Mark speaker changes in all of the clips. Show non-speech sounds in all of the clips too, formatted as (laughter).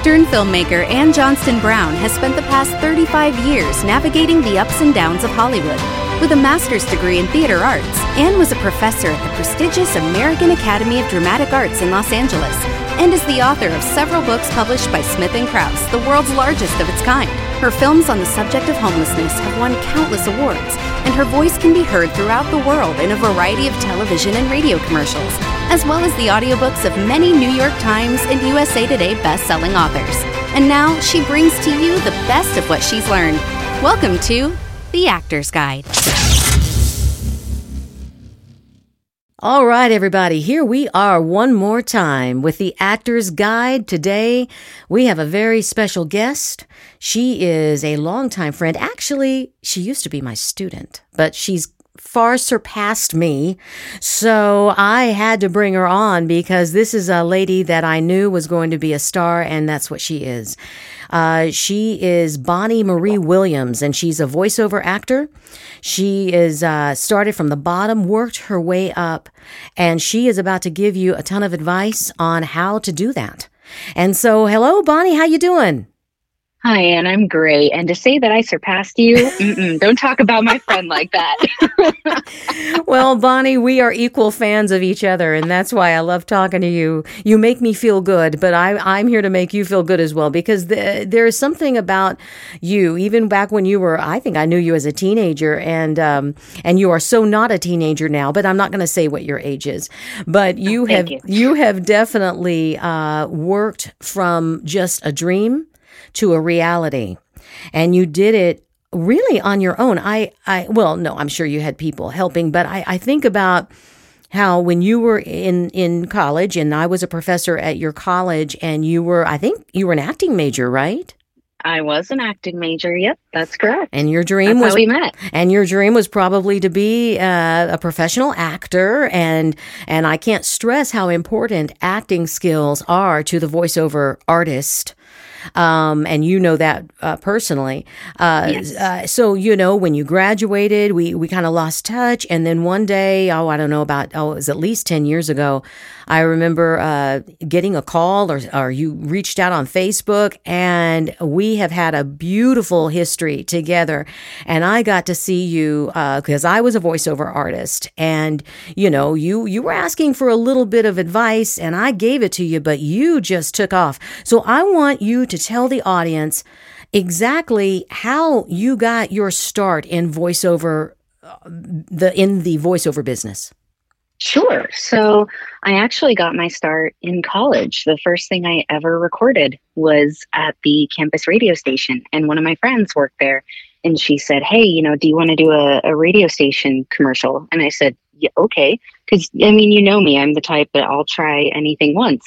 Speaker 1: Actor and filmmaker Anne Johnstonbrown has spent the past 35 years navigating the ups and downs of Hollywood. With a master's degree in theater arts, Anne was a professor at the prestigious American Academy of Dramatic Arts in Los Angeles and is the author of several books published by Smith & Kraus, the world's largest of its kind. Her films on the subject of homelessness have won countless awards, and her voice can be heard throughout the world in a variety of television and radio commercials, as well as the audiobooks of many New York Times and USA Today best-selling authors. And now she brings to you the best of what she's learned. Welcome to The Actor's Guide.
Speaker 2: All right, everybody, here we are one more time with the Actor's Guide. Today, we have a very special guest. She is a longtime friend. Actually, she used to be my student, but she's far surpassed me. So I had to bring her on because this is a lady that I knew was going to be a star, and that's what she is. Uh, she is Bonnie Marie Williams, and she's a voiceover actor. She is uh, started from the bottom, worked her way up, and she is about to give you a ton of advice on how to do that. And so, hello, Bonnie. How you doing?
Speaker 3: Hi, and I'm great. And to say that I surpassed you, don't talk about my friend like that. (laughs)
Speaker 2: well, Bonnie, we are equal fans of each other, and that's why I love talking to you. You make me feel good, but I, I'm here to make you feel good as well because the, there is something about you, even back when you were, I think I knew you as a teenager, and um, and you are so not a teenager now. But I'm not going to say what your age is. But you
Speaker 3: oh,
Speaker 2: have
Speaker 3: you.
Speaker 2: you have definitely uh, worked from just a dream to a reality. And you did it really on your own. I, I, well, no, I'm sure you had people helping, but I, I think about how when you were in, in college and I was a professor at your college and you were, I think you were an acting major, right?
Speaker 3: I was an acting major. Yep, that's correct.
Speaker 2: And your dream
Speaker 3: that's
Speaker 2: was
Speaker 3: we met.
Speaker 2: And your dream was probably to be uh, a professional actor. And and I can't stress how important acting skills are to the voiceover artist um, and you know that uh, personally. Uh,
Speaker 3: yes.
Speaker 2: uh, so you know when you graduated, we we kind of lost touch, and then one day, oh, I don't know about oh, it was at least ten years ago. I remember uh, getting a call, or or you reached out on Facebook, and we have had a beautiful history together. And I got to see you because uh, I was a voiceover artist, and you know you you were asking for a little bit of advice, and I gave it to you, but you just took off. So I want you to tell the audience exactly how you got your start in voiceover uh, the in the voiceover business.
Speaker 3: Sure. So I actually got my start in college. The first thing I ever recorded was at the campus radio station, and one of my friends worked there. And she said, Hey, you know, do you want to do a, a radio station commercial? And I said, Yeah, okay. Because, I mean, you know me, I'm the type that I'll try anything once.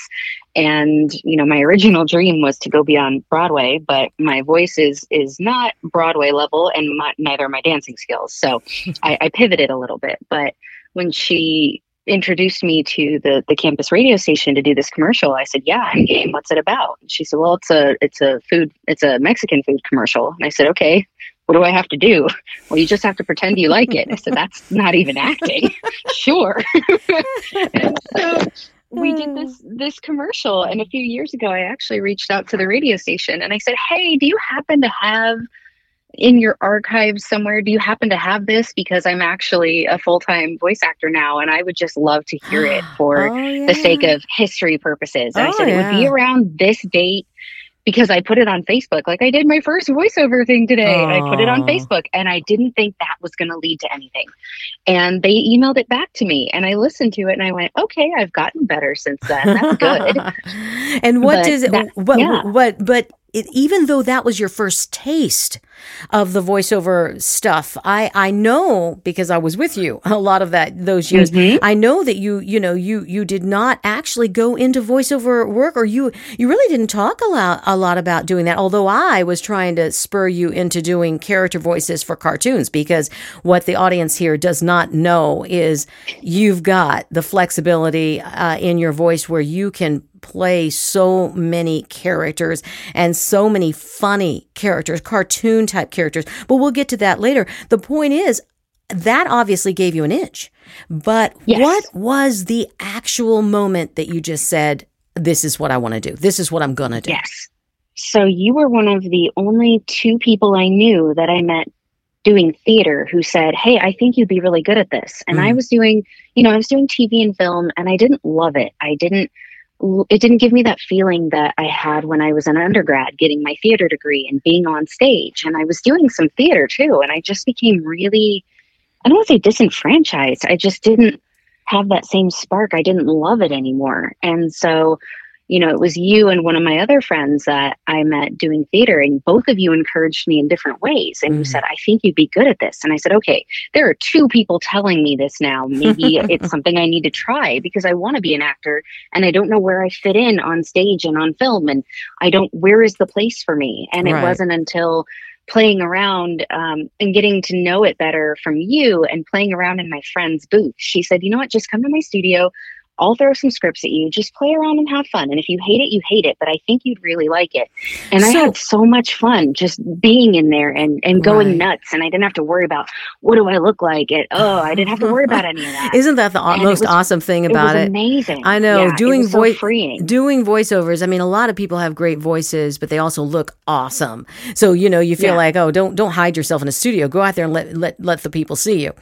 Speaker 3: And, you know, my original dream was to go be on Broadway, but my voice is, is not Broadway level and my, neither are my dancing skills. So (laughs) I, I pivoted a little bit. But when she introduced me to the the campus radio station to do this commercial i said yeah i'm game. What's it about? And she said well it's a it's a food it's a mexican food commercial. And i said okay what do i have to do? Well you just have to pretend you like it. I said that's not even acting. (laughs) Sure. (laughs) So we did hmm. this this commercial and a few years ago i actually reached out to the radio station and i said hey do you happen to have in your archives somewhere do you happen to have this because i'm actually a full-time voice actor now and i would just love to hear it (gasps) for
Speaker 2: oh, yeah.
Speaker 3: the sake of history purposes and
Speaker 2: Oh,
Speaker 3: i said it would be around this date because i put it on facebook like i did my first voiceover thing today i put it on facebook and i didn't think that was going to lead to anything and they emailed it back to me and i listened to it and i went okay i've gotten better since then that's good (laughs)
Speaker 2: and what
Speaker 3: But
Speaker 2: does it?
Speaker 3: that-
Speaker 2: what?
Speaker 3: yeah.
Speaker 2: What? But it, even though that was your first taste of the voiceover stuff, I I know because I was with you (laughs) a lot of that those years.
Speaker 3: Mhm.
Speaker 2: I know that you you know you you did not actually go into voiceover work, or you you really didn't talk a lot a lot about doing that. Although I was trying to spur you into doing character voices for cartoons, because what the audience here does not know is you've got the flexibility uh, in your voice where you can play so many characters and so many funny characters, cartoon type characters. But we'll get to that later. The point is, that obviously gave you an itch. But
Speaker 3: Yes.
Speaker 2: what was the actual moment that you just said, this is what I want to do? This is what I'm going to do?
Speaker 3: Yes. So you were one of the only two people I knew that I met doing theater who said, Hey, I think you'd be really good at this. And I
Speaker 2: Mm.
Speaker 3: was doing, you know, I was doing TV and film and I didn't love it. I didn't, it didn't give me that feeling that I had when I was an undergrad getting my theater degree and being on stage. And I was doing some theater too. And I just became really, I don't want to say disenfranchised. I just didn't have that same spark. I didn't love it anymore. And so, you know, it was you and one of my other friends that I met doing theater, and both of you encouraged me in different ways. And you
Speaker 2: Mhm.
Speaker 3: said, I think you'd be good at this. And I said, okay, there are two people telling me this now. Maybe (laughs) it's something I need to try because I want to be an actor and I don't know where I fit in on stage and on film. And I don't, where is the place for me? And it wasn't until playing around um, and getting to know it better from you and playing around in my friend's booth. She said, you know what, just come to my studio. I'll throw some scripts at you. Just play around and have fun. And if you hate it, you hate it. But I think you'd really like it. And I had so much fun just being in there and, and going
Speaker 2: Right.
Speaker 3: nuts. And I didn't have to worry about what do I look like? It oh, I didn't have to worry about any of that. (laughs)
Speaker 2: Isn't that the
Speaker 3: And
Speaker 2: most
Speaker 3: was-
Speaker 2: awesome thing
Speaker 3: it
Speaker 2: about
Speaker 3: was
Speaker 2: it?
Speaker 3: amazing.
Speaker 2: I know,
Speaker 3: Yeah,
Speaker 2: doing
Speaker 3: it was so freeing.
Speaker 2: Doing voiceovers, I mean, a lot of people have great voices, but they also look awesome. So you know, you feel
Speaker 3: Yeah.
Speaker 2: like, oh, don't don't hide yourself in a studio. Go out there and let let let the people see you.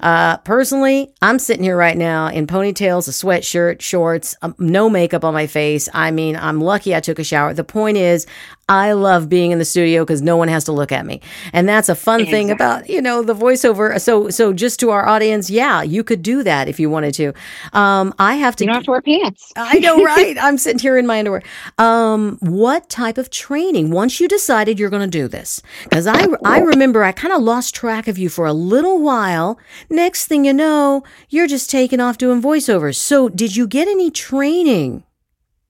Speaker 2: Uh, personally, I'm sitting here right now in ponytails, a sweatshirt, shorts, um, no makeup on my face. I mean, I'm lucky I took a shower. The point is, I love being in the studio because no one has to look at me, and that's a fun thing about you know the voiceover. So so just to our audience, yeah, you could do that if you wanted to. Um, I have to
Speaker 3: You don't have to wear pants. (laughs)
Speaker 2: I know, (laughs) right? I'm sitting here in my underwear. Um, what type of training? Once you decided you're going to do this, because I I remember I kind of lost track of you for a little while. Next thing you know, you're just taking off doing voiceovers. So, did you get any training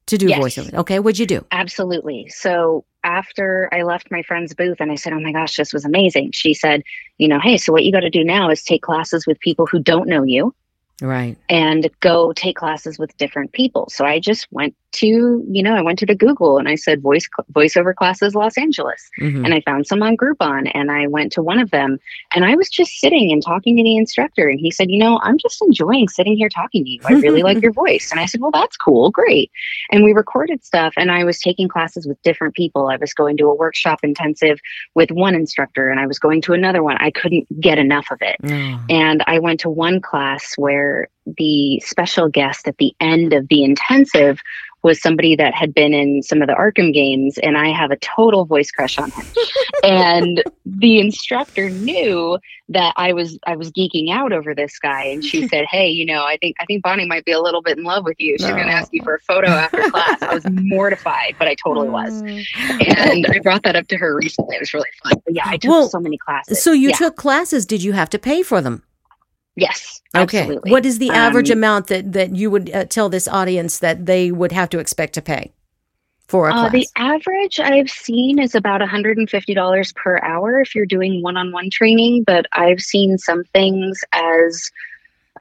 Speaker 2: to do
Speaker 3: Yes.
Speaker 2: voiceover? Okay, what'd you do?
Speaker 3: Absolutely. So after I left my friend's booth and I said, Oh my gosh, this was amazing. She said, You know, hey, so what you got to do now is take classes with people who don't know you
Speaker 2: Right.
Speaker 3: and go take classes with different people. So I just went to, you know, I went to the Google and I said voice voiceover classes Los Angeles.
Speaker 2: Mhm.
Speaker 3: and I found some on Groupon and I went to one of them and I was just sitting and talking to the instructor and he said, "You know, I'm just enjoying sitting here talking to you. I really like your (laughs) voice." And I said, "Well, that's cool. Great." And we recorded stuff and I was taking classes with different people. I was going to a workshop intensive with one instructor and I was going to another one. I couldn't get enough of it.
Speaker 2: Oh.
Speaker 3: And I went to one class where the special guest at the end of the intensive was somebody that had been in some of the Arkham games, and I have a total voice crush on him. (laughs) and the instructor knew that I was I was geeking out over this guy, and she (laughs) said, "Hey, you know, I think I think Bonnie might be a little bit in love with you. She's going to ask you for a photo after class." I was mortified, but I totally was. Oh. And I brought that up to her recently. It was really fun. But yeah, I took
Speaker 2: Well,
Speaker 3: so many classes.
Speaker 2: So you
Speaker 3: yeah.
Speaker 2: took classes. Did you have to pay for them?
Speaker 3: Yes,
Speaker 2: Okay.
Speaker 3: absolutely.
Speaker 2: What is the average
Speaker 3: Um,
Speaker 2: amount that that you would uh, tell this audience that they would have to expect to pay for a
Speaker 3: Uh,
Speaker 2: class?
Speaker 3: the average I've seen is about $150 per hour if you're doing one on one training, but I've seen some things as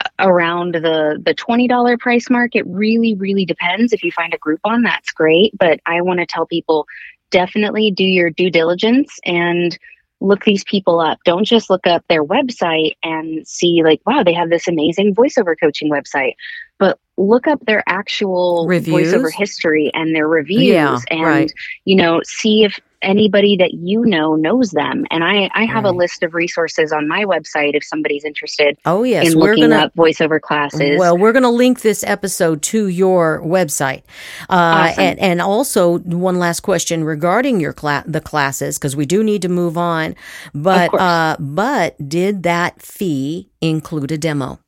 Speaker 3: uh, around the the $20 price mark. It really, really depends. If you find a Groupon, that's great. But I want to tell people definitely do your due diligence and look these people up. Don't just look up their website and see, like, wow, they have this amazing voiceover coaching website. But look up their actual
Speaker 2: Reviews?
Speaker 3: voiceover history and their reviews
Speaker 2: Yeah,
Speaker 3: and
Speaker 2: right.
Speaker 3: you know see if anybody that you know knows them and i i have a list of resources on my website if somebody's interested
Speaker 2: oh yes,
Speaker 3: in
Speaker 2: we're
Speaker 3: looking
Speaker 2: gonna.
Speaker 3: up voiceover classes
Speaker 2: Well, we're going to link this episode to your website, uh,
Speaker 3: Awesome.
Speaker 2: and and also one last question regarding your cla- the classes because we do need to move on. But uh, but did that fee include a demo?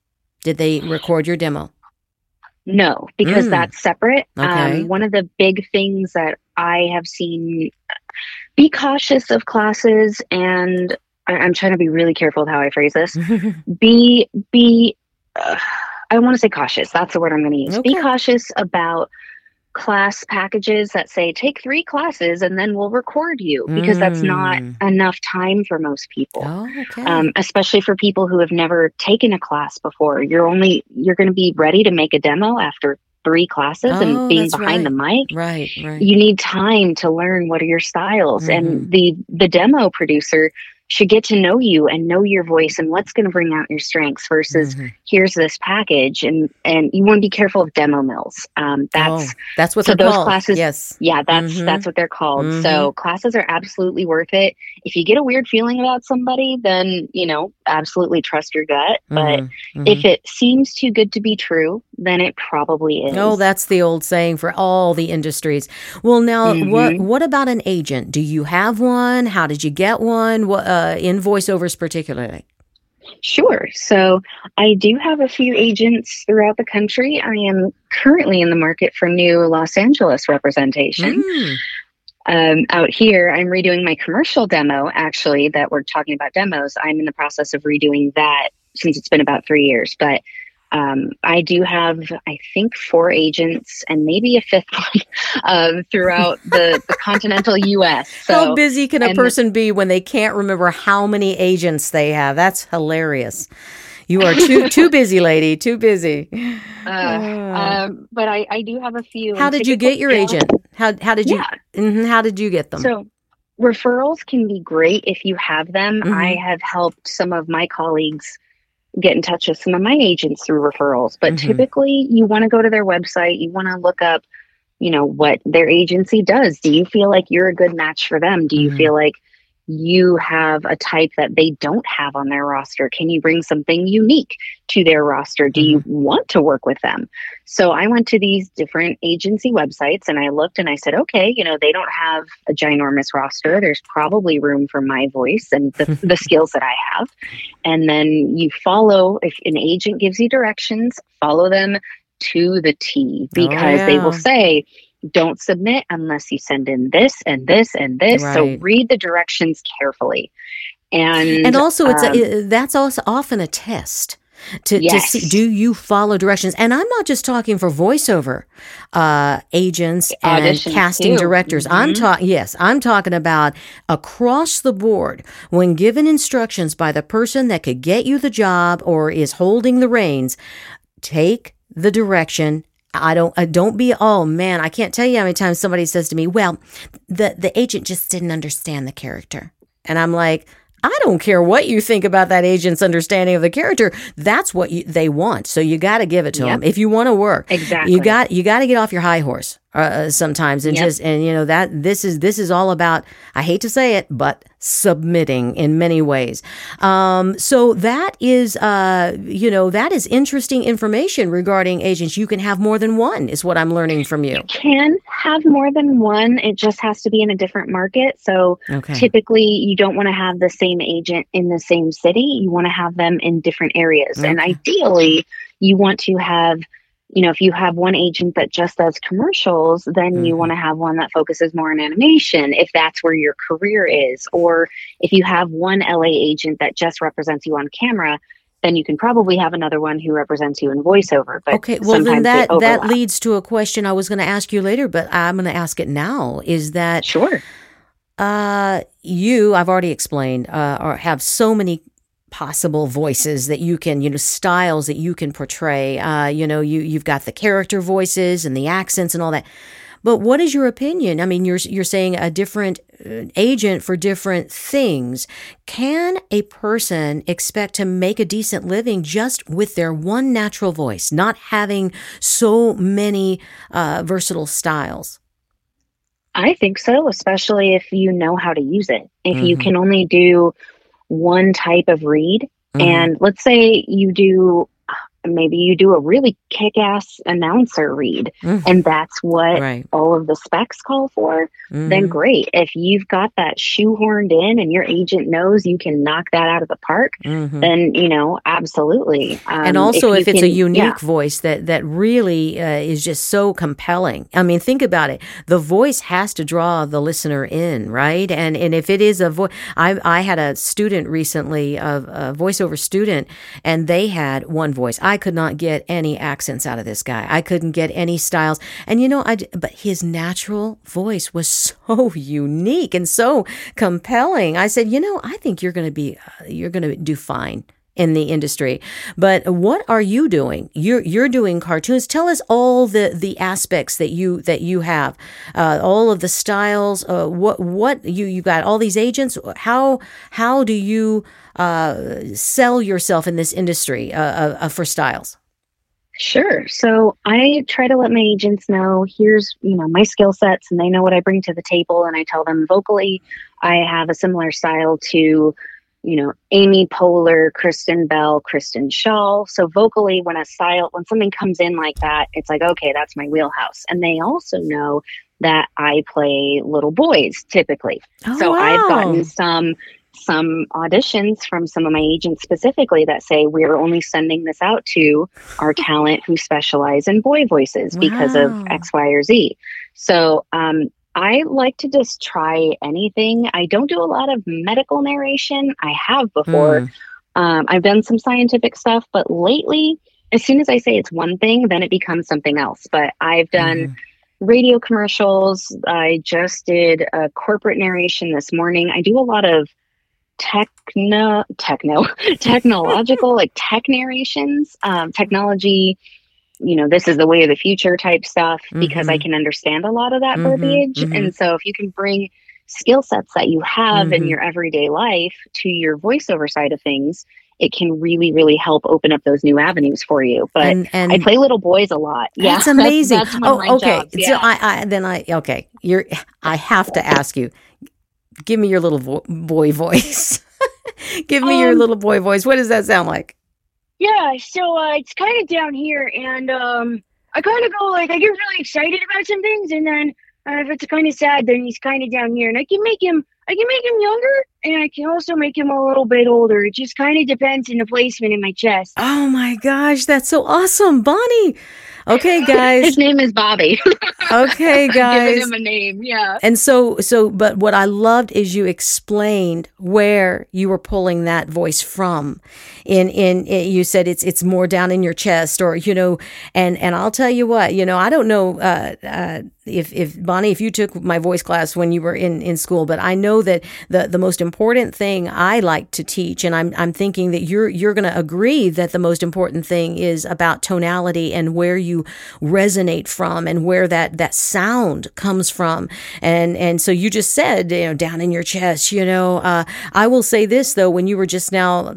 Speaker 2: Did they record your demo?
Speaker 3: No, because
Speaker 2: Mm.
Speaker 3: that's separate.
Speaker 2: Okay.
Speaker 3: Um, one of the big things that I have seen be cautious of classes, and I, I'm trying to be really careful with how I phrase this. (laughs) Be be. Uh, I want to say cautious. That's the word I'm going to use. Be cautious about class packages that say take three classes and then we'll record you because that's not
Speaker 2: Mm.
Speaker 3: enough time for most people
Speaker 2: oh, okay.
Speaker 3: um, especially for people who have never taken a class before. You're only you're going to be ready to make a demo after three classes
Speaker 2: Oh,
Speaker 3: and being behind the mic.
Speaker 2: right, right.
Speaker 3: You need time to learn what are your styles,
Speaker 2: Mhm.
Speaker 3: and the the demo producer should get to know you and know your voice and what's going to bring out your strengths versus mm-hmm. here's this package and and you want to be careful of demo mills um, that's
Speaker 2: oh, that's what so those called.
Speaker 3: classes
Speaker 2: yes
Speaker 3: yeah that's mm-hmm. that's what they're called mm-hmm. so classes are absolutely worth it if you get a weird feeling about somebody then you know absolutely trust your gut but mm-hmm. if mm-hmm. it seems too good to be true then it probably is
Speaker 2: oh that's the old saying for all the industries well now what mm-hmm. what about an agent do you have one how did you get one what uh, uh, in voiceovers particularly?
Speaker 3: Sure. So I do have a few agents throughout the country. I am currently in the market for new Los Angeles representation. Mm. Um, out here, I'm redoing my commercial demo, actually, that we're talking about demos. I'm in the process of redoing that since it's been about three years. But um, I do have, I think, four agents and maybe a fifth (laughs) one uh, throughout the, the (laughs) continental U.S.
Speaker 2: So, how busy can a person be when they can't remember how many agents they have? That's hilarious. You are too (laughs) too busy, lady. Too busy.
Speaker 3: Uh, (sighs) um, but I, I do have a few.
Speaker 2: How did you get your agent? How how did you? Yeah. Mm-hmm, how did you get them?
Speaker 3: So referrals can be great if you have them. Mm-hmm. I have helped some of my colleagues get in touch with some of my agents through referrals. But mm-hmm. typically, you want to go to their website, you want to look up, you know, what their agency does. Do you feel like you're a good match for them? Do you mm-hmm. feel like you have a type that they don't have on their roster? Can you bring something unique to their roster? Do you mm-hmm. want to work with them? So I went to these different agency websites and I looked and I said, okay, you know, they don't have a ginormous roster. There's probably room for my voice and the, (laughs) the skills that I have. And then you follow, if an agent gives you directions, follow them to the T because oh, yeah. they will say, don't submit unless you send in this and this and this. Right. So read the directions carefully. And
Speaker 2: and also it's um, a, that's also often a test to, yes. to see do you follow directions and i'm not just talking for voiceover uh, agents and casting too. directors mm-hmm. i'm talking yes i'm talking about across the board when given instructions by the person that could get you the job or is holding the reins take the direction I don't, I don't be, oh man, I can't tell you how many times somebody says to me, well, the, the agent just didn't understand the character. And I'm like, I don't care what you think about that agent's understanding of the character. That's what you, they want. So you got to give it to yep. them if you want to work.
Speaker 3: Exactly.
Speaker 2: You got you got to get off your high horse uh, uh, sometimes and yep. just and you know that this is this is all about I hate to say it but submitting in many ways. Um, so that is uh, you know that is interesting information regarding agents. You can have more than one is what I'm learning from you.
Speaker 3: You can have more than one. It just has to be in a different market. So okay. typically you don't want to have the same agent in the same city. You want to have them in different areas, okay. and ideally you want to have you know, if you have one agent that just does commercials, then mm-hmm. you want to have one that focuses more on animation if that's where your career is. Or if you have one LA agent that just represents you on camera, then you can probably have another one who represents you in voiceover. But
Speaker 2: okay, well then that that leads to a question I was going to ask you later, but I'm going to ask it now. Is that
Speaker 3: sure?
Speaker 2: Uh, you, I've already explained, uh, or have so many possible voices that you can, you know, styles that you can portray. Uh, you know, you you've got the character voices and the accents and all that. But what is your opinion? I mean, you're you're saying a different uh, agent for different things. Can a person expect to make a decent living just with their one natural voice, not having so many uh, versatile styles?
Speaker 3: I think so, especially if you know how to use it. If mm-hmm. you can only do one type of read. Mm-hmm. And let's say you do maybe you do a really kick-ass announcer read mm. and that's what right. all of the specs call for mm-hmm. then great if you've got that shoehorned in and your agent knows you can knock that out of the park mm-hmm. then you know absolutely
Speaker 2: um, and also if, if it's can, a unique yeah. voice that that really uh, is just so compelling i mean think about it the voice has to draw the listener in right and and if it is a voice i i had a student recently a, a voiceover student and they had one voice i I could not get any accents out of this guy. I couldn't get any styles. And you know, I but his natural voice was so (laughs) unique and so compelling. I said, "You know, I think you're going to be uh, you're going to do fine in the industry. But what are you doing? You're you're doing cartoons. Tell us all the the aspects that you that you have, uh, all of the styles. Uh, what what you you got all these agents. How how do you uh, sell yourself in this industry uh, uh, for styles?
Speaker 3: Sure. So I try to let my agents know here's, you know, my skill sets and they know what I bring to the table and I tell them vocally I have a similar style to you know, Amy Poehler, Kristen Bell, Kristen Schaal. So vocally, when a style, when something comes in like that, it's like, okay, that's my wheelhouse. And they also know that I play little boys typically. Oh, so wow. I've gotten some some auditions from some of my agents specifically that say we're only sending this out to our talent who specialize in boy voices wow. because of X, Y, or Z. So um, I like to just try anything. I don't do a lot of medical narration. I have before. Mm. Um, I've done some scientific stuff, but lately, as soon as I say it's one thing, then it becomes something else. But I've done mm. radio commercials. I just did a corporate narration this morning. I do a lot of techno, techno, (laughs) technological, like tech narrations, um, technology you know, this is the way of the future type stuff because mm-hmm. I can understand a lot of that mm-hmm. verbiage. Mm-hmm. And so if you can bring skill sets that you have in mm-hmm. your everyday life to your voiceover side of things, it can really, really help open up those new avenues for you. But and, and I play little boys a lot.
Speaker 2: Yeah, that's (laughs) amazing. That's, that's oh, okay. Yeah. So I, I, then I, okay, you're. I have to ask you. Give me your little vo- boy (laughs) voice. Give me um, your little boy voice. What does that sound like?
Speaker 4: Yeah, so uh, it's kind of down here, and um, I kind of go like I get really excited about some things, and then uh, if it's kind of sad, then he's kind of down here, and I can make him, I can make him younger, and I can also make him a little bit older. It just kind of depends on the placement in my chest.
Speaker 2: Oh my gosh, that's so awesome, Bonnie. Okay, (laughs) guys.
Speaker 3: His name is Bobby. (laughs)
Speaker 2: okay, (laughs) guys.
Speaker 3: giving him a name, yeah.
Speaker 2: And so, so, but what I loved is you explained where you were pulling that voice from. In, in, in you said it's it's more down in your chest, or you know, and and I'll tell you what, you know, I don't know uh, uh, if if Bonnie, if you took my voice class when you were in in school, but I know that the the most important thing I like to teach, and I'm I'm thinking that you're you're going to agree that the most important thing is about tonality and where you resonate from and where that that sound comes from. And and so you just said you know down in your chest you know uh, i will say this though when you were just now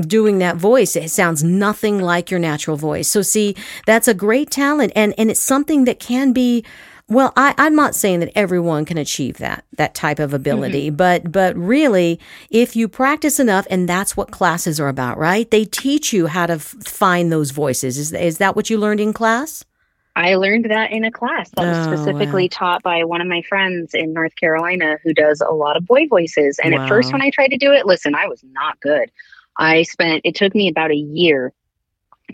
Speaker 2: doing that voice it sounds nothing like your natural voice. So see that's a great talent and and it's something that can be well, I, I'm not saying that everyone can achieve that that type of ability, mm-hmm. but but really, if you practice enough, and that's what classes are about, right? They teach you how to f- find those voices. Is is that what you learned in class?
Speaker 3: I learned that in a class that was oh, specifically wow. taught by one of my friends in North Carolina who does a lot of boy voices. And wow. at first, when I tried to do it, listen, I was not good. I spent, it took me about a year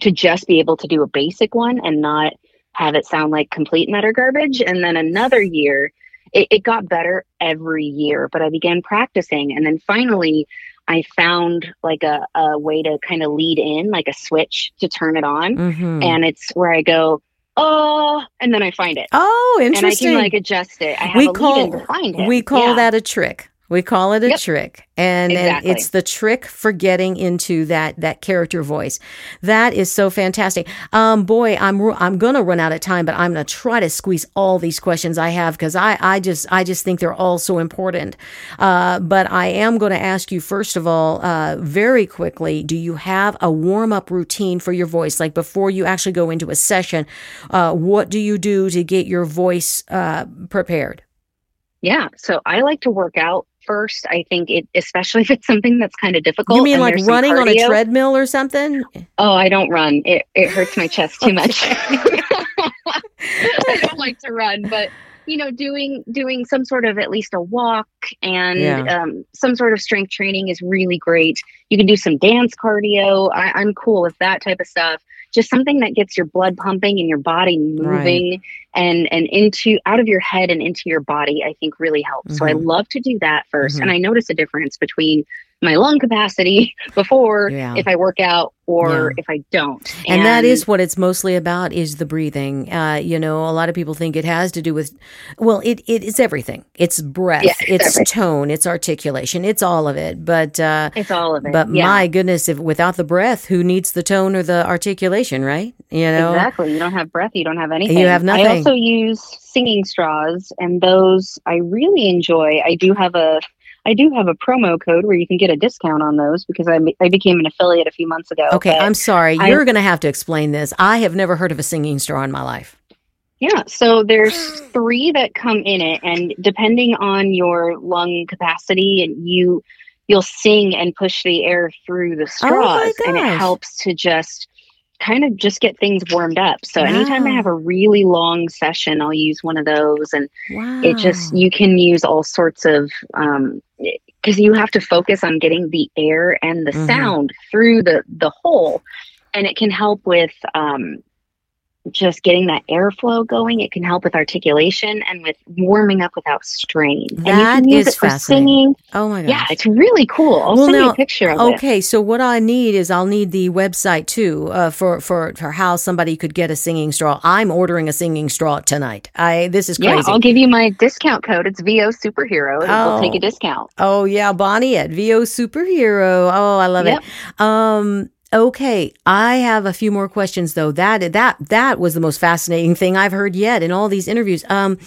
Speaker 3: to just be able to do a basic one and not have it sound like complete and utter garbage. And then another year, it, it got better every year, but I began practicing. And then finally, I found like a, a way to kind of lead in, like a switch to turn it on. Mm-hmm. And it's where I go, oh, and then I find it.
Speaker 2: Oh, interesting.
Speaker 3: And I can like adjust it. I have we a call, lead in to find it.
Speaker 2: We call yeah. that a trick. We call it a yep. trick. And, exactly. and, it's the trick for getting into that that character voice. That is so fantastic. Um, boy, I'm I'm going to run out of time, but I'm going to try to squeeze all these questions I have because I I just I just think they're all so important. Uh, but I am going to ask you first of all, uh, very quickly, do you have a warm up routine for your voice? Like before you actually go into a session, uh, what do you do to get your voice uh, prepared?
Speaker 3: Yeah, so I like to work out first. I think it, especially if it's something that's kind of difficult.
Speaker 2: You mean like running on a treadmill or something?
Speaker 3: Oh, I don't run. It it hurts my chest too much. (laughs) (laughs) I don't like to run, but you know, doing doing some sort of at least a walk and yeah. um, some sort of strength training is really great. You can do some dance cardio. I, I'm cool with that type of stuff just something that gets your blood pumping and your body moving right. and and into out of your head and into your body i think really helps mm-hmm. so i mm-hmm. love to do that 1st mm-hmm. and i notice a difference between my lung capacity (laughs) before
Speaker 2: Yeah.
Speaker 3: if I work out or
Speaker 2: Yeah.
Speaker 3: if I don't.
Speaker 2: And, that is what it's mostly about is the breathing. Uh, you know, a lot of people think it has to do with, well, it, it it's everything. It's breath,
Speaker 3: Yeah,
Speaker 2: it's
Speaker 3: everything.
Speaker 2: tone, it's articulation, it's all of it. But uh,
Speaker 3: it's all of it.
Speaker 2: but my goodness, if without the breath, who needs the tone or the articulation, right? You know,
Speaker 3: Exactly. You don't have breath. You don't have anything.
Speaker 2: You have nothing.
Speaker 3: I also use singing straws, and those I really enjoy. I do have a, I do have a promo code where you can get a discount on those because I, I became an affiliate a few months ago.
Speaker 2: Okay, I'm sorry. You're going to have to explain this. I have never heard of a singing straw in my life.
Speaker 3: Yeah, so there's three that come in it, and depending on your lung capacity, and you you'll sing and push the air through the
Speaker 2: Oh
Speaker 3: straws, and it helps to just kind of just get things warmed up. So anytime I have a really long session, I'll use one of those, and
Speaker 2: Wow.
Speaker 3: it just you can use all sorts of um because you have to focus on getting the air and the
Speaker 2: Mhm.
Speaker 3: sound through the the hole, and it can help with um just getting that airflow going. It can help with articulation and with warming up without strain. and you can use
Speaker 2: is
Speaker 3: it for
Speaker 2: fascinating.
Speaker 3: singing.
Speaker 2: Oh my gosh.
Speaker 3: Yeah, it's really cool. I'll
Speaker 2: Well,
Speaker 3: send you a picture of it.
Speaker 2: Okay, so what I need is I'll need the website too uh, for for for how somebody could get a singing straw. I'm ordering a singing straw tonight. I this is crazy. Yeah.
Speaker 3: I'll give you my discount code. It's VO Superhero.
Speaker 2: Oh.
Speaker 3: We'll take a discount.
Speaker 2: oh yeah, Bonnie at VO Superhero. Oh, I love
Speaker 3: Yep.
Speaker 2: it. Um okay, I have a few more questions though. That that that was the most fascinating thing I've heard yet in all these interviews. Um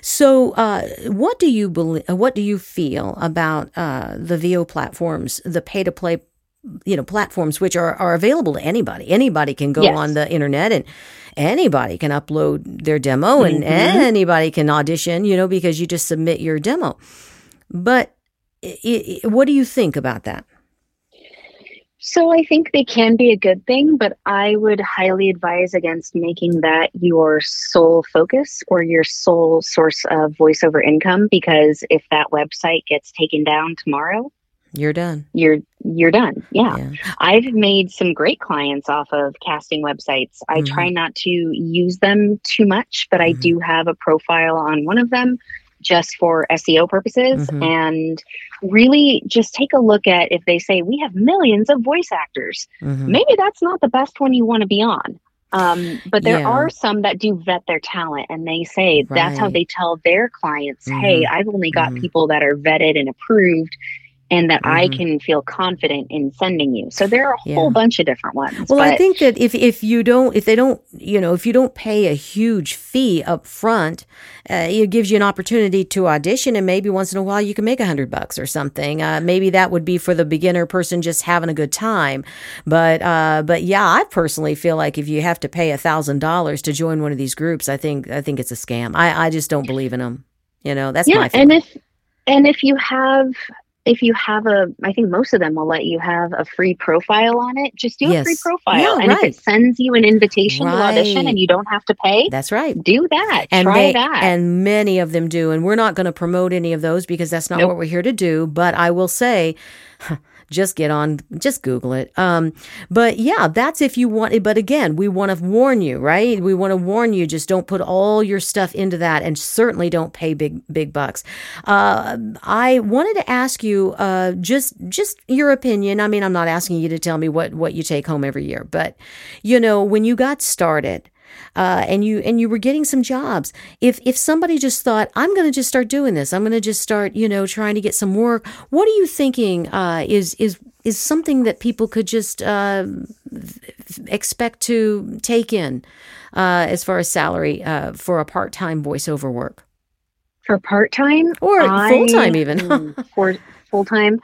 Speaker 2: so uh what do you believe what do you feel about uh the VO platforms, the pay to play you know platforms which are, are available to anybody anybody can go
Speaker 3: Yes.
Speaker 2: on the internet and anybody can upload their demo and
Speaker 3: Mhm.
Speaker 2: anybody can audition you know because you just submit your demo but i i what do you think about that
Speaker 3: So I think they can be a good thing, but I would highly advise against making that your sole focus or your sole source of voiceover income because if that website gets taken down tomorrow,
Speaker 2: you're done
Speaker 3: you're you're done. Yeah.
Speaker 2: yeah
Speaker 3: I've made some great clients off of casting websites. I
Speaker 2: Mhm.
Speaker 3: try not to use them too much, but I
Speaker 2: Mhm.
Speaker 3: do have a profile on one of them just for SEO purposes
Speaker 2: Mhm.
Speaker 3: and really just take a look at if they say we have millions of voice actors
Speaker 2: Mhm.
Speaker 3: maybe that's not the best one you want to be on. Um, but there
Speaker 2: Yeah.
Speaker 3: are some that do vet their talent and they say that's how they tell their clients, hey, I've only got
Speaker 2: Mhm.
Speaker 3: people that are vetted and approved and that I
Speaker 2: Mhm.
Speaker 3: can feel confident in sending you. So there are a
Speaker 2: Yeah.
Speaker 3: whole bunch of different ones.
Speaker 2: Well, I think that if if you don't if they don't you know if you don't pay a huge fee up front, uh, it gives you an opportunity to audition, and maybe once in a while you can make a hundred bucks or something. Uh, maybe that would be for the beginner person just having a good time. But uh, but yeah, I personally feel like if you have to pay a thousand dollars to join one of these groups, I think I think it's a scam. I I just don't believe in them. You know, that's
Speaker 3: yeah,
Speaker 2: my feeling.
Speaker 3: and if and if you have if you have a I think most of them will let you have a free profile on it. Just do a free profile.
Speaker 2: Yeah,
Speaker 3: and if it sends you an invitation to audition and you don't have to pay,
Speaker 2: that's right.
Speaker 3: do that.
Speaker 2: and
Speaker 3: Try
Speaker 2: they,
Speaker 3: that.
Speaker 2: and many of them do and we're not going to promote any of those because that's not
Speaker 3: Nope.
Speaker 2: what we're here to do but i will say (laughs) just get on just google it. Um but yeah that's if you want it. but again we want to warn you right? We want to warn you just don't put all your stuff into that and certainly don't pay big big bucks. Uh i wanted to ask you uh just just your opinion. I mean i'm not asking you to tell me what what you take home every year but you know when you got started uh, and you and you were getting some jobs. If if somebody just thought, I'm going to just start doing this, I'm going to just start, you know, trying to get some work. What are you thinking uh, is is is something that people could just uh, expect to take in uh, as far as salary uh, for a part time voiceover work
Speaker 3: for part time
Speaker 2: or full time even? (laughs)
Speaker 3: for full time,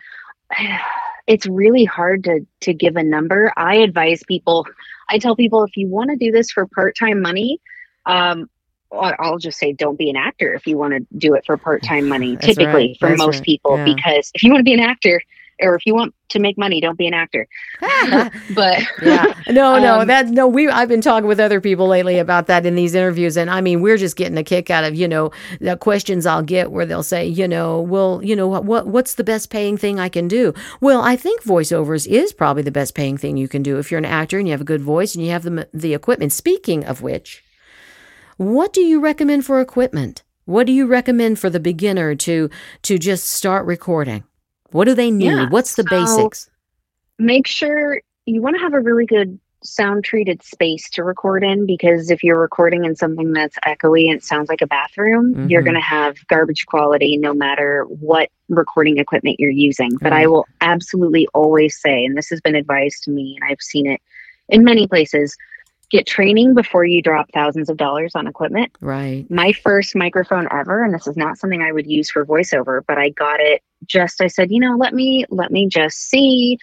Speaker 3: (sighs) it's really hard to to give a number. I advise people. I tell people if you want to do this for part time money, um, I'll just say don't be an actor if you want to do it for part time money. Typically,
Speaker 2: right.
Speaker 3: for
Speaker 2: That's
Speaker 3: most
Speaker 2: right.
Speaker 3: people,
Speaker 2: Yeah.
Speaker 3: because if you want to be an actor or if you want to make money, don't be an actor. (laughs) But
Speaker 2: yeah. No, no,
Speaker 3: Um,
Speaker 2: that no, we I've been talking with other people lately about that in these interviews and I mean, we're just getting a kick out of, you know, the questions I'll get where they'll say, you know, well, you know, what what's the best paying thing I can do? Well, I think voiceovers is probably the best paying thing you can do if you're an actor and you have a good voice and you have the the equipment. Speaking of which, what do you recommend for equipment? What do you recommend for the beginner to to just start recording? What do they need?
Speaker 3: Yeah,
Speaker 2: What's the
Speaker 3: so-
Speaker 2: basics?
Speaker 3: make sure you want to have a really good sound treated space to record in because if you're recording in something that's echoey and it sounds like a bathroom, you're
Speaker 2: Mhm.
Speaker 3: going to have garbage quality no matter what recording equipment you're using. But I will absolutely always say, and this has been advised to me, and I've seen it in many places get training before you drop thousands of dollars on equipment
Speaker 2: Right.
Speaker 3: my first microphone ever and this is not something i would use for voiceover but i got it just i said you know let me let me just see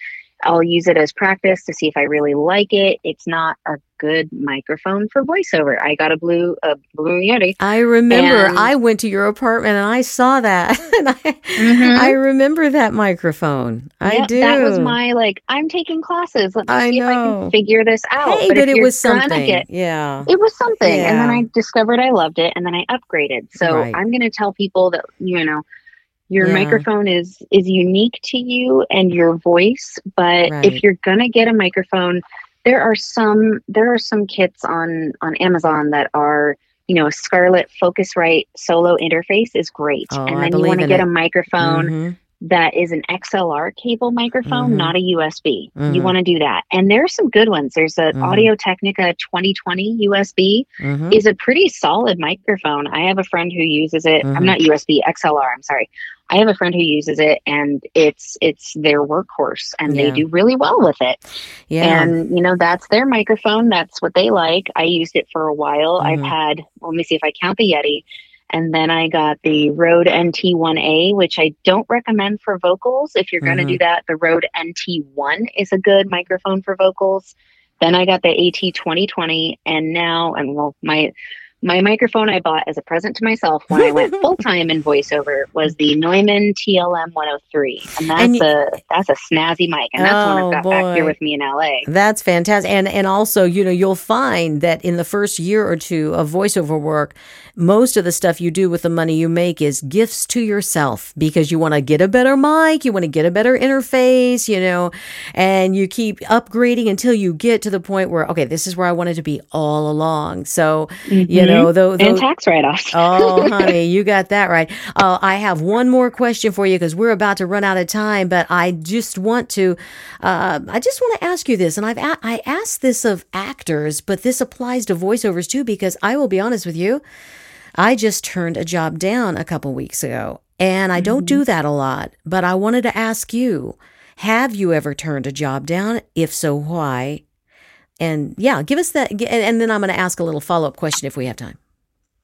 Speaker 3: i'll use it as practice to see if i really like it it's not a good microphone for voiceover i got a blue a blue yeti
Speaker 2: I remember
Speaker 3: And-
Speaker 2: I went to your apartment and I saw that. (laughs) and I,
Speaker 3: Mhm.
Speaker 2: I remember that microphone. I
Speaker 3: Yep,
Speaker 2: do.
Speaker 3: that was my like i'm taking classes let me
Speaker 2: I
Speaker 3: see if i
Speaker 2: know.
Speaker 3: can figure this out
Speaker 2: Hey,
Speaker 3: but,
Speaker 2: but it was something.
Speaker 3: get-
Speaker 2: yeah.
Speaker 3: it was something and then i discovered i loved it and then i upgraded so
Speaker 2: Right.
Speaker 3: i'm going to tell people that you know your
Speaker 2: Yeah.
Speaker 3: microphone is is unique to you and your voice but
Speaker 2: Right.
Speaker 3: if you're going to get a microphone there are some there are some kits on on amazon that are you know a Scarlett Focusrite solo interface is great
Speaker 2: Oh,
Speaker 3: and then you want to get
Speaker 2: it.
Speaker 3: a microphone
Speaker 2: Mhm.
Speaker 3: that is an XLR cable microphone,
Speaker 2: Mhm.
Speaker 3: not a USB.
Speaker 2: Mhm.
Speaker 3: You want to do that. And there are some good ones. There's an
Speaker 2: Mhm.
Speaker 3: Audio Technica 2020 USB
Speaker 2: Mhm.
Speaker 3: is a pretty solid microphone. I have a friend who uses it. I'm not USB, XLR, I'm sorry. I have a friend who uses it and it's it's their workhorse and they do really well with it.
Speaker 2: Yeah.
Speaker 3: And you know, that's their microphone. That's what they like. I used it for a while. I've
Speaker 2: Mhm.
Speaker 3: had let me see if I count the Yeti. And then I got the Rode NT1A, which I don't recommend for vocals. If you're going to do that, the Rode NT1 is a good microphone for vocals. Then I got the AT 2020, and now, and well, my my microphone I bought as a present to myself when I went (laughs) full time in voiceover was the Neumann TLM 103, and that's
Speaker 2: And
Speaker 3: a that's a snazzy mic, and that's the one
Speaker 2: Oh,
Speaker 3: I've got back here with me in LA.
Speaker 2: That's fantastic. And and also, you know, you'll find that in the first year or two of voiceover work, most of the stuff you do with the money you make is gifts to yourself because you want to get a better mic, you want to get a better interface, you know, and you keep upgrading until you get to the point where okay, this is where I wanted to be all along. So, you know, though,
Speaker 3: and tax write offs. (laughs)
Speaker 2: Oh, honey, (laughs) you got that right. Uh, I have one more question for you because we're about to run out of time, but I just want to, uh, I just want to ask you this, and I've a- I asked this of actors, but this applies to voiceovers too because I will be honest with you, I just turned a job down a couple weeks ago, and I don't do that a lot, but I wanted to ask you, have you ever turned a job down? If so, why? And yeah, give us that, and and then I'm going to ask a little follow up question if we have time.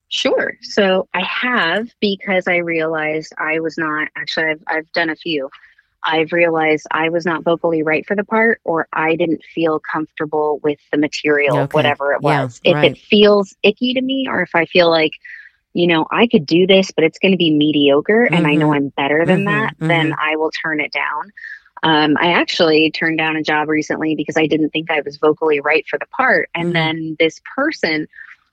Speaker 3: Sure. So I have because I realized I was not actually I've I've done a few. I've realized I was not vocally right for the part or I didn't feel comfortable with the material,
Speaker 2: Okay.
Speaker 3: whatever it
Speaker 2: Yeah,
Speaker 3: was. if
Speaker 2: right.
Speaker 3: it feels icky to me or if I feel like, you know, I could do this, but it's going to be mediocre and I know
Speaker 2: Mhm.
Speaker 3: I'm better than
Speaker 2: Mhm,
Speaker 3: that, then I will turn it down. Um, I actually turned down a job recently because I didn't think I was vocally right for the part. And
Speaker 2: Mhm.
Speaker 3: then this person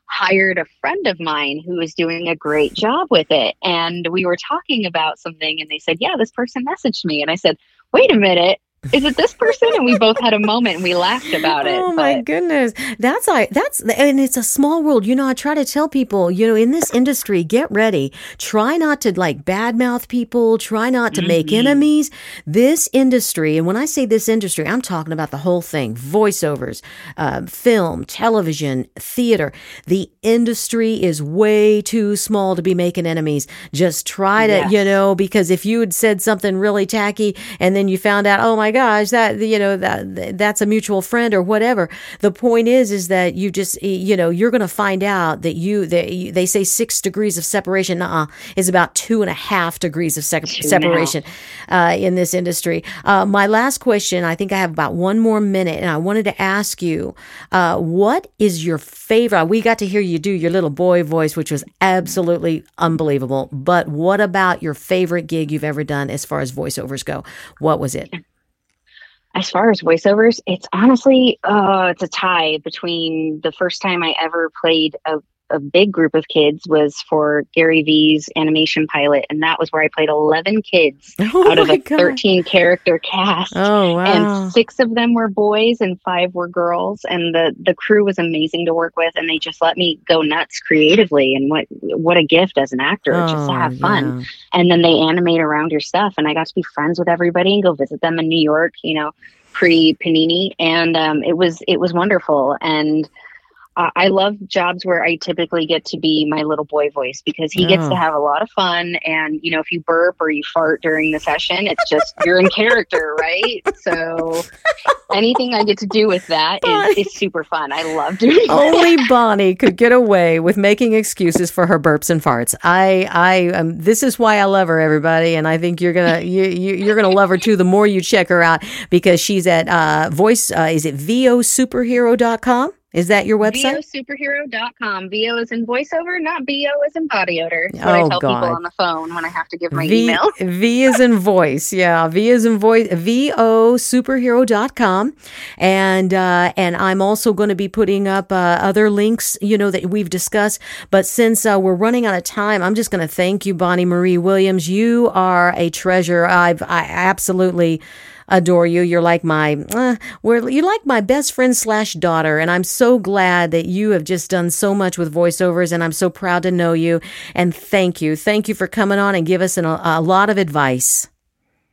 Speaker 3: hired a friend of mine who was doing a great job with it. And we were talking about something, and they said, Yeah, this person messaged me. And I said, Wait a minute. Is it this person? And we both had a moment and we laughed about it.
Speaker 2: Oh my
Speaker 3: but-
Speaker 2: goodness. That's I that's and it's a small world. You know, I try to tell people, you know, in this industry, get ready. Try not to like badmouth people, try not to make
Speaker 3: Mhm.
Speaker 2: enemies. This industry, and when I say this industry, I'm talking about the whole thing, voiceovers, uh, film, television, theater. The industry is way too small to be making enemies. Just try to,
Speaker 3: Yes.
Speaker 2: you know, because if you had said something really tacky and then you found out, oh my gosh, that you know that that's a mutual friend or whatever. The point is, is that you just you know you're going to find out that you they they say six degrees of separation. Uh, is about two and a half degrees of sec-
Speaker 3: Two and a
Speaker 2: separation uh, in this industry. Uh, my last question, I think I have about one more minute, and I wanted to ask you, uh, what is your favorite? We got to hear you do your little boy voice, which was absolutely unbelievable. But what about your favorite gig you've ever done as far as voiceovers go? What was it?
Speaker 3: As far as voiceovers, it's honestly uh it's a tie between the first time I ever played a a big group of kids was for Gary Vee's animation pilot, and that was where I played 11 kids (laughs)
Speaker 2: Oh
Speaker 3: out of a
Speaker 2: God.
Speaker 3: 13 character cast.
Speaker 2: Oh wow.
Speaker 3: And six of them were boys and five were girls. And the, the crew was amazing to work with. And they just let me go nuts creatively. And what what a gift as an actor, just to
Speaker 2: Oh,
Speaker 3: have fun
Speaker 2: yeah.
Speaker 3: and then they animate around your stuff and i got to be friends with everybody and go visit them in new york you know pre panini and um, it was it was wonderful and uh, i love jobs where i typically get to be my little boy voice because he gets
Speaker 2: Oh.
Speaker 3: to have a lot of fun and you know if you burp or you fart during the session it's just you're in (laughs) character right so anything i get to do with that is, is super fun i love doing it.
Speaker 2: Only Bonnie could get away with making excuses for her burps and farts. I, I, um, this is why I love her, everybody, and I think you're gonna, you, you, you're gonna love her too. The more you check her out, because she's at uh, voice. Uh, is it vosuperhero.com? Is that your website?
Speaker 3: VOsuperhero.com. VO is in voiceover, not BO is in body odor. That's what
Speaker 2: Oh,
Speaker 3: I tell
Speaker 2: God.
Speaker 3: people on the phone when I have to give my
Speaker 2: V,
Speaker 3: email. (laughs)
Speaker 2: v is in voice. Yeah. V is in voice. VOsuperhero.com. And, uh, and I'm also going to be putting up, uh, other links, you know, that we've discussed. But since, uh, we're running out of time, I'm just going to thank you, Bonnie Marie Williams. You are a treasure. I've, I absolutely, adore you. You're like my, uh, you're like my best friend slash daughter. And I'm so glad that you have just done so much with voiceovers and I'm so proud to know you. And thank you. Thank you for coming on and give us an, a lot of advice.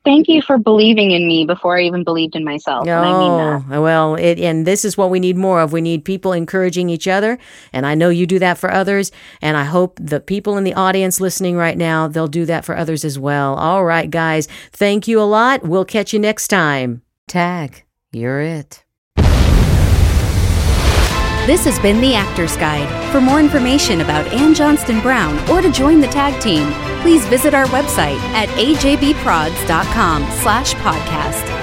Speaker 3: Thank you for believing in me before I even believed in myself. And I mean.
Speaker 2: Oh, well, it, and this is what we need more of. We need people encouraging each other. And I know you do that for others. And I hope the people in the audience listening right now, they'll do that for others as well. All right, guys. Thank you a lot. We'll catch you next time. Tag, you're it.
Speaker 1: This has been the Actor's Guide. For more information about Anne Johnstonbrown or to join the tag team, please visit our website at ajbprods.com slash podcast.